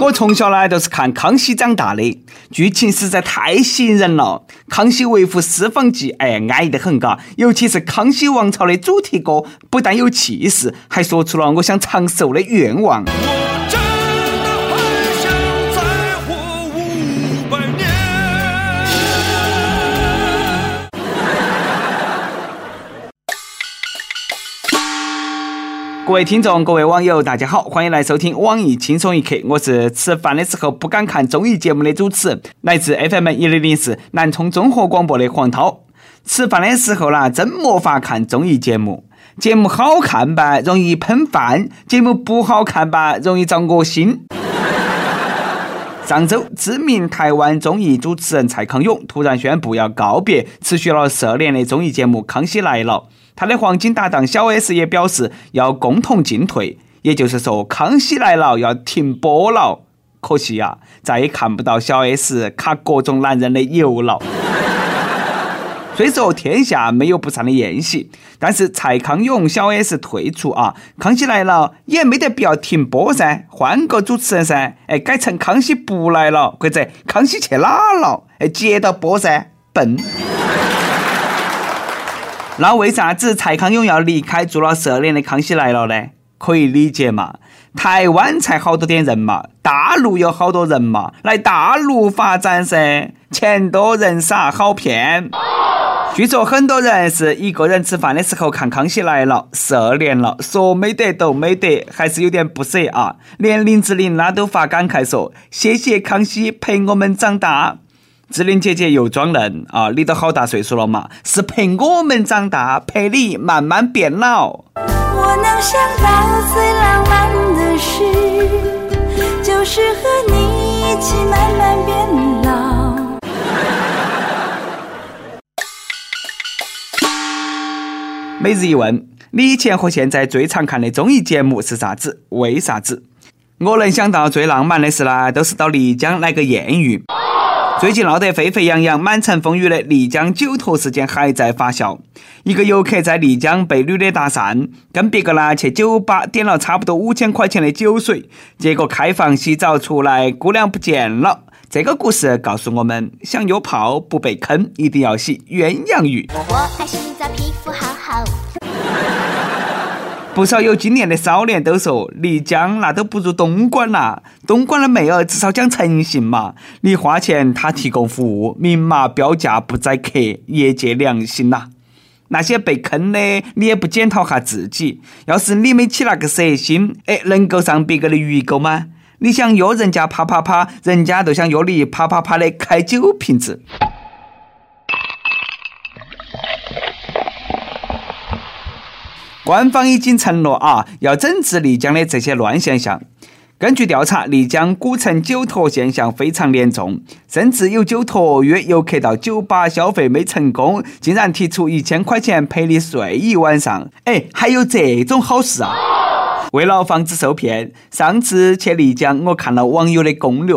我从小呢都是看康熙长大的，剧情实在太吸引人了。康熙维护私房记，哎，安逸得很嘎。尤其是康熙王朝的主题歌，不但有气势，还说出了我想长寿的愿望。各位听众，各位网友，大家好，欢迎来收听网易轻松一刻。我是吃饭的时候不敢看综艺节目的主持，来自 FM 一零零四南充综合广播的黄涛。吃饭的时候啦，真没法看综艺节目。节目好看吧，容易喷饭；节目不好看吧，容易遭恶心。上周，知名台湾综艺主持人蔡康永突然宣布要告别持续了十二年的综艺节目《康熙来了》。他的黄金搭档小 S 也表示要共同进退，也就是说，《康熙来了》要停播了。可惜呀，再也看不到小 S 卡各种男人的油了。虽说天下没有不散的宴席，但是蔡康永、小 S 退出啊，《康熙来了》也没得必要停播噻，换个主持人噻，哎，改成《康熙不来了》或者《康熙去哪了》，哎，接着播噻，笨。那为啥子蔡康永要离开做了十二年的《康熙来了》呢？可以理解嘛？台湾才好多点人嘛，大陆有好多人嘛，来大陆发展噻，钱多人傻好骗。据说很多人是一个人吃饭的时候看《康熙来了》，十二年了，说没得都没得，还是有点不舍啊。连林志玲那都发感慨说：“谢谢康熙陪我们长大。”志玲姐姐又装嫩啊！你都好大岁数了嘛，是陪我们长大，陪你慢慢变老。我能想到最浪漫的事，就是和你一起慢慢变老。每日一问：你以前和现在最常看的综艺节目是啥子？为啥子？我能想到最浪漫的事呢，都是到丽江来个艳遇。最近闹得沸沸扬扬、满城风雨的丽江酒托事件还在发酵。一个游客在丽江被女的搭讪，跟别个呢去酒吧点了差不多五千块钱的酒水，结果开房洗澡出来，姑娘不见了。这个故事告诉我们：想约炮不被坑，一定要洗鸳鸯浴。我爱洗澡，皮肤好好。不少有经验的少年都说，丽江那都不如东莞啦。东莞的妹儿至少讲诚信嘛，你花钱他提供服务，明码标价不宰客，业界良心呐。那些被坑的，你也不检讨下自己。要是你没起那个色心，哎，能够上别个的鱼钩吗？你想约人家啪啪啪，人家都想约你啪啪啪的开酒瓶子。官方已经承诺啊，要整治丽江的这些乱现象。根据调查，丽江古城酒托现象非常严重，甚至有酒托约游客到酒吧消费没成功，竟然提出一千块钱陪你睡一晚上。哎，还有这种好事啊！为了防止受骗，上次去丽江，我看了网友的攻略。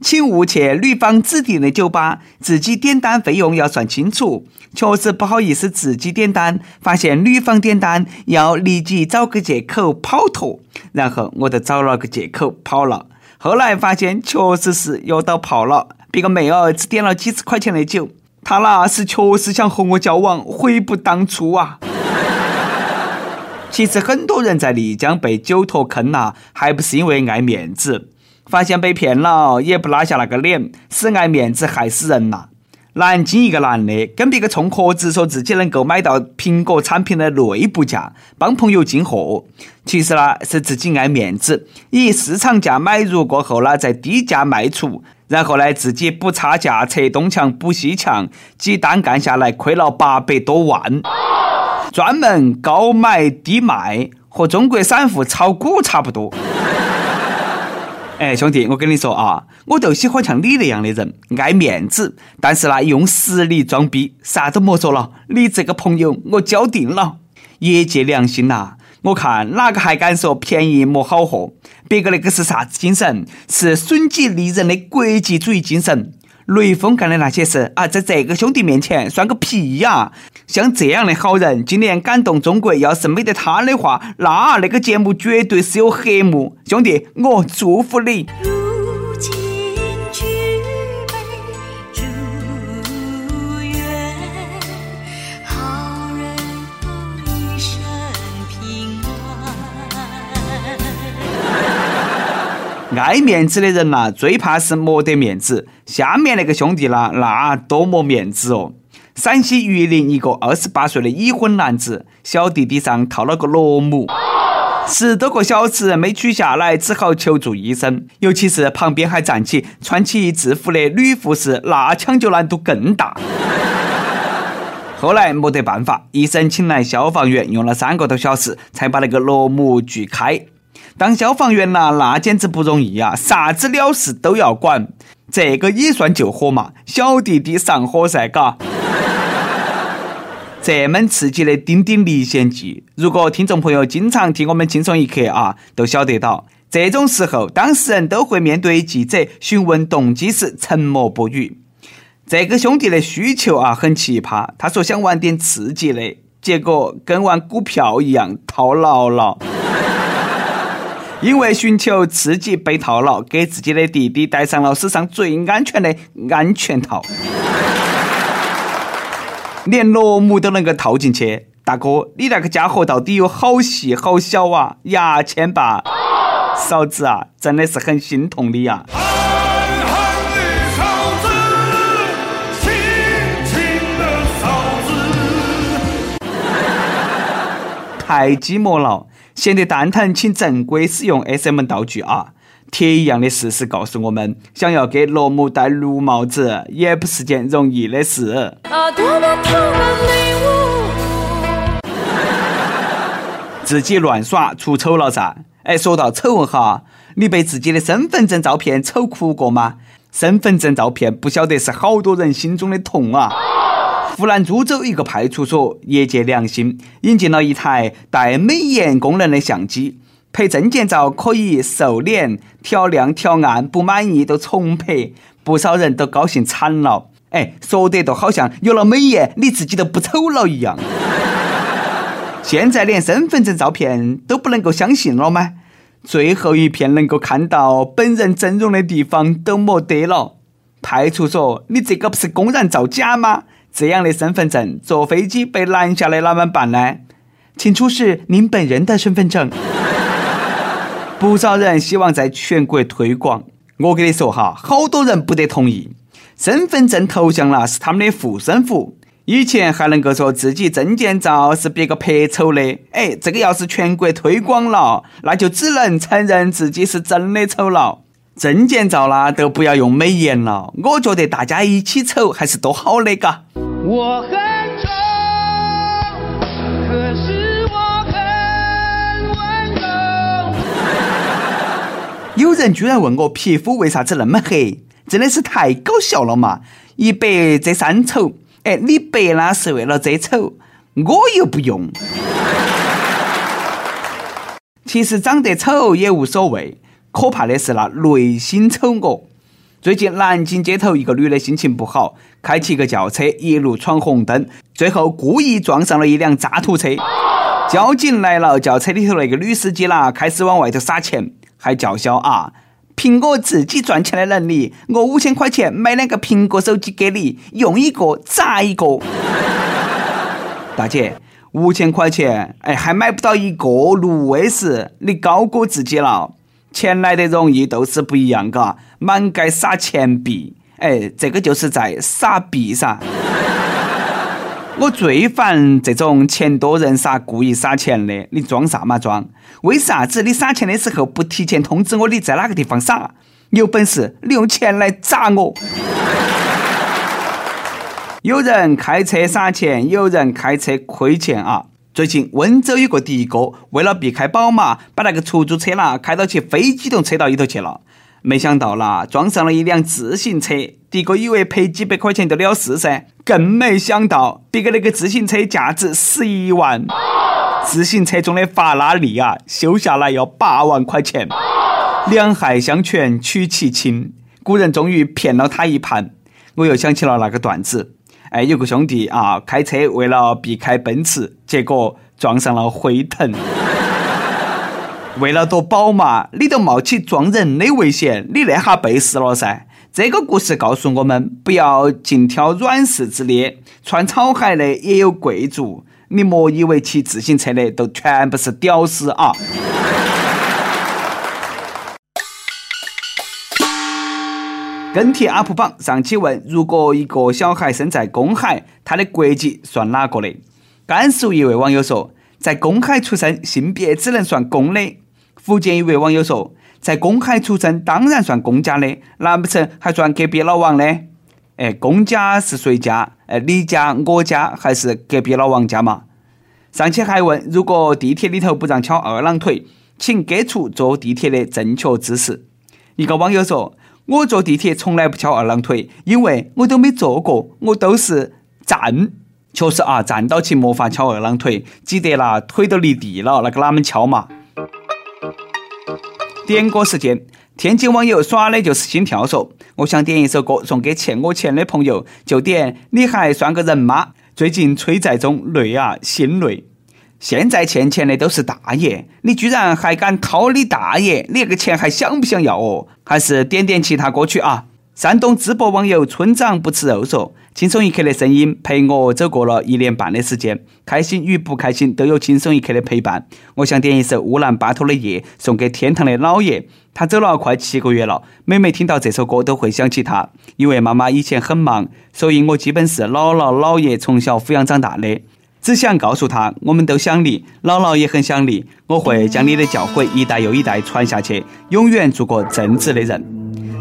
请勿去女方指定的酒吧，自己点单费用要算清楚。确实不好意思自己点单，发现女方点单要立即找个借口跑脱，然后我就找了个借口跑了。后来发现确实是约到炮了，别个妹儿只点了几十块钱的酒，他那是确实想和我交往，悔不当初啊！其实很多人在丽江被酒托坑了，还不是因为爱面子。发现被骗了，也不拉下那个脸，死爱面子害死人呐！南京一个男的跟别个冲壳子，说自己能够买到苹果产品的内部价，帮朋友进货。其实呢，是自己爱面子，以市场价买入过后呢，再低价卖出，然后呢，自己补差价，拆东墙补西墙，几单干下来亏了八百多万。专门高买低卖，和中国散户炒股差不多。哎，兄弟，我跟你说啊，我就喜欢像你那样的人，爱面子，但是呢，用实力装逼，啥都莫说了，你这个朋友我交定了。业界良心呐，我看哪个还敢说便宜没好货？别个那个是啥子精神？是损己利人的国际主义精神。雷锋干的那些事啊，在这个兄弟面前算个屁呀！像这样的好人，今年感动中国要是没得他的话，那那个节目绝对是有黑幕。兄弟，我祝福你。爱面子的人呐，最怕是没得面子。下面那个兄弟啦，那多没面子哦。陕西榆林一个二十八岁的已婚男子，小弟弟上套了个螺母，十多个小时没取下来，只好求助医生。尤其是旁边还站起穿起制服的女护士，那抢救难度更大。后来没得办法，医生请来消防员，用了三个多小时才把那个螺母锯开。当消防员呐，那简直不容易啊！啥子鸟事都要管，这个也算救火嘛？小弟弟上火噻，嘎！这么刺激的《丁丁历险记》，如果听众朋友经常听我们轻松一刻啊，都晓得到，这种时候当事人都会面对记者询问动机时沉默不语。这个兄弟的需求啊很奇葩，他说想玩点刺激的，结果跟玩股票一样套牢了。因为寻求刺激被套牢，给自己的弟弟戴上了史上最安全的安全套，连螺母都能够套进去。大哥，你那个家伙到底有好细好小啊？牙签吧，嫂子啊，真的是很心痛你呀。太寂寞了。现在蛋疼，请正规使用 SM 道具啊！铁一样的事实告诉我们，想要给罗姆戴绿帽子，也不是件容易的事。自己乱耍出丑了噻！哎，说到丑哈，你被自己的身份证照片丑哭过吗？身份证照片不晓得是好多人心中的痛啊！湖南株洲一个派出所业界良心引进了一台带美颜功能的相机，拍证件照可以瘦脸、调亮、调暗，不满意都重拍。不少人都高兴惨了。哎，说得都好像有了美颜，你自己都不丑了一样。现在连身份证照片都不能够相信了吗？最后一片能够看到本人真容的地方都没得了。派出所，你这个不是公然造假吗？这样的身份证坐飞机被拦下来哪么办呢？请出示您本人的身份证。不少人希望在全国推广，我跟你说哈，好多人不得同意。身份证头像啦是他们的护身符，以前还能够说自己证件照是别个拍丑的，哎，这个要是全国推广了，那就只能承认自己是真的丑了。证件照啦都不要用美颜了，我觉得大家一起丑还是多好的嘎。我很丑，可是我很温柔。有人居然问我皮肤为啥子那么黑，真的是太搞笑了嘛！一白遮三丑，哎，你白啦是为了遮丑，我又不用。其实长得丑也无所谓，可怕的是那内心丑恶。最近南京街头，一个女的心情不好，开起个轿车一路闯红灯，最后故意撞上了一辆渣土车。交警来了，轿车里头那个女司机啦，开始往外头撒钱，还叫嚣啊：“凭我自己赚钱的能力，我五千块钱买两个苹果手机给你，用一个砸一个。” 大姐，五千块钱，哎，还买不到一个六 S，你高估自己了。钱来得容易，都是不一样，嘎，满街撒钱币，哎，这个就是在撒币噻。我最烦这种钱多人傻故意撒钱的，你装啥嘛装？为啥子你撒钱的时候不提前通知我你在哪个地方撒？有本事你用钱来砸我！有人开车撒钱，有人开车亏钱啊。最近温州有个的哥为了避开宝马，把那个出租车啦开到去非机动车道里头去了。没想到啦，撞上了一辆自行车。的哥以为赔几百块钱就了事噻，更没想到别个那个自行车价值十一万，自行车中的法拉利啊，修下来要八万块钱。两害相权取其轻，古人终于骗了他一盘。我又想起了那个段子。哎，有个兄弟啊，开车为了避开奔驰，结果撞上了辉腾。为了躲宝马，你都冒起撞人的危险，你那下背时了噻。这个故事告诉我们，不要尽挑软柿子捏。穿草鞋的也有贵族，你莫以为骑自行车的都全部是屌丝啊！跟帖 UP 榜上期问：如果一个小孩生在公海，他的国籍算哪个的？甘肃一位网友说，在公海出生，性别只能算公的。福建一位网友说，在公海出生当然算公家的，难不成还算隔壁老王的？哎，公家是谁家？哎，你家、我家还是隔壁老王家嘛？上期还问，如果地铁里头不让翘二郎腿，请给出坐地铁的正确姿势。一个网友说。我坐地铁从来不翘二郎腿，因为我都没坐过，我都是站。确实啊，站到起没法翘二郎腿，挤得那腿都离地了，那个哪们翘嘛？点歌时间，天津网友耍的就是心跳说，我想点一首歌送给欠我钱的朋友，就点你还算个人吗？最近催债中，累啊，心累。现在欠钱的都是大爷，你居然还敢掏你大爷？你那个钱还想不想要哦？还是点点其他歌曲啊？山东淄博网友村长不吃肉说：“轻松一刻的声音陪我走过了一年半的时间，开心与不开心都有轻松一刻的陪伴。我想点一首乌兰巴托的夜送给天堂的姥爷，他走了快七个月了，每每听到这首歌都会想起他。因为妈妈以前很忙，所以我基本是姥姥姥爷从小抚养长大的。”只想告诉他，我们都想你，姥姥也很想你。我会将你的教诲一代又一代传下去，永远做个正直的人。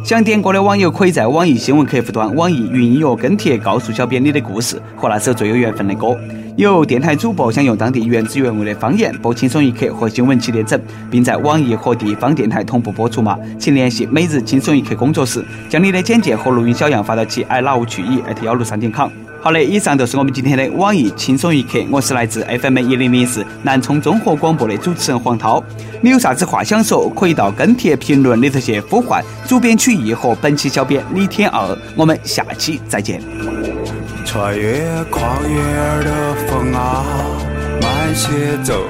想点歌的网友可以在网易新闻客户端、网易云音乐跟帖告诉小编你的故事和那首最有缘分的歌。有电台主播想用当地原汁原味的方言播《轻松一刻》和新闻七点整，并在网易和地方电台同步播出吗？请联系每日轻松一刻工作室，将你的简介和录音小样发到其 i love 曲艺幺六三点 com。好的，以上就是我们今天的网易轻松一刻。我是来自 FM 一零零四南充综合广播的主持人黄涛。你有啥子话想说，可以到跟帖评论里头去呼唤主编曲艺和本期小编李天二。我们下期再见。穿越旷野的风啊，慢些走。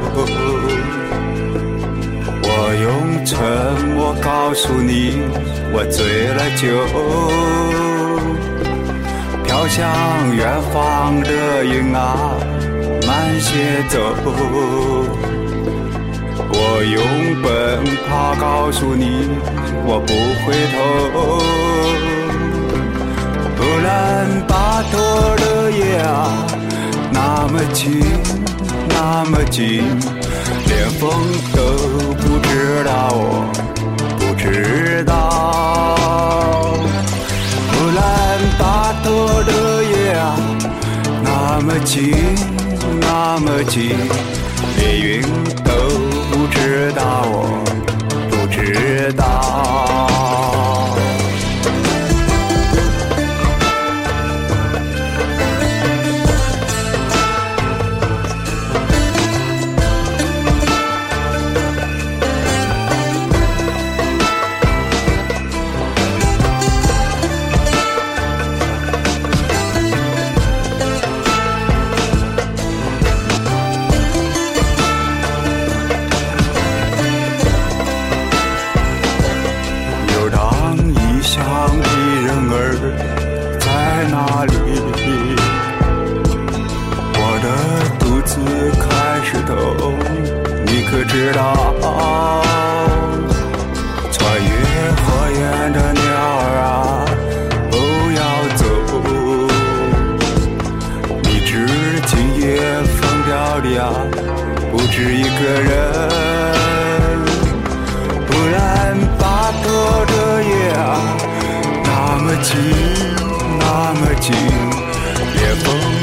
我用沉默告诉你，我醉了酒。飘向远方的云啊，慢些走。我用奔跑告诉你，我不回头。乌兰巴托的夜啊，那么静，那么静，连风都不知道，我不知道。么近，那么近，连云都不知道，我。近，那么近，连风。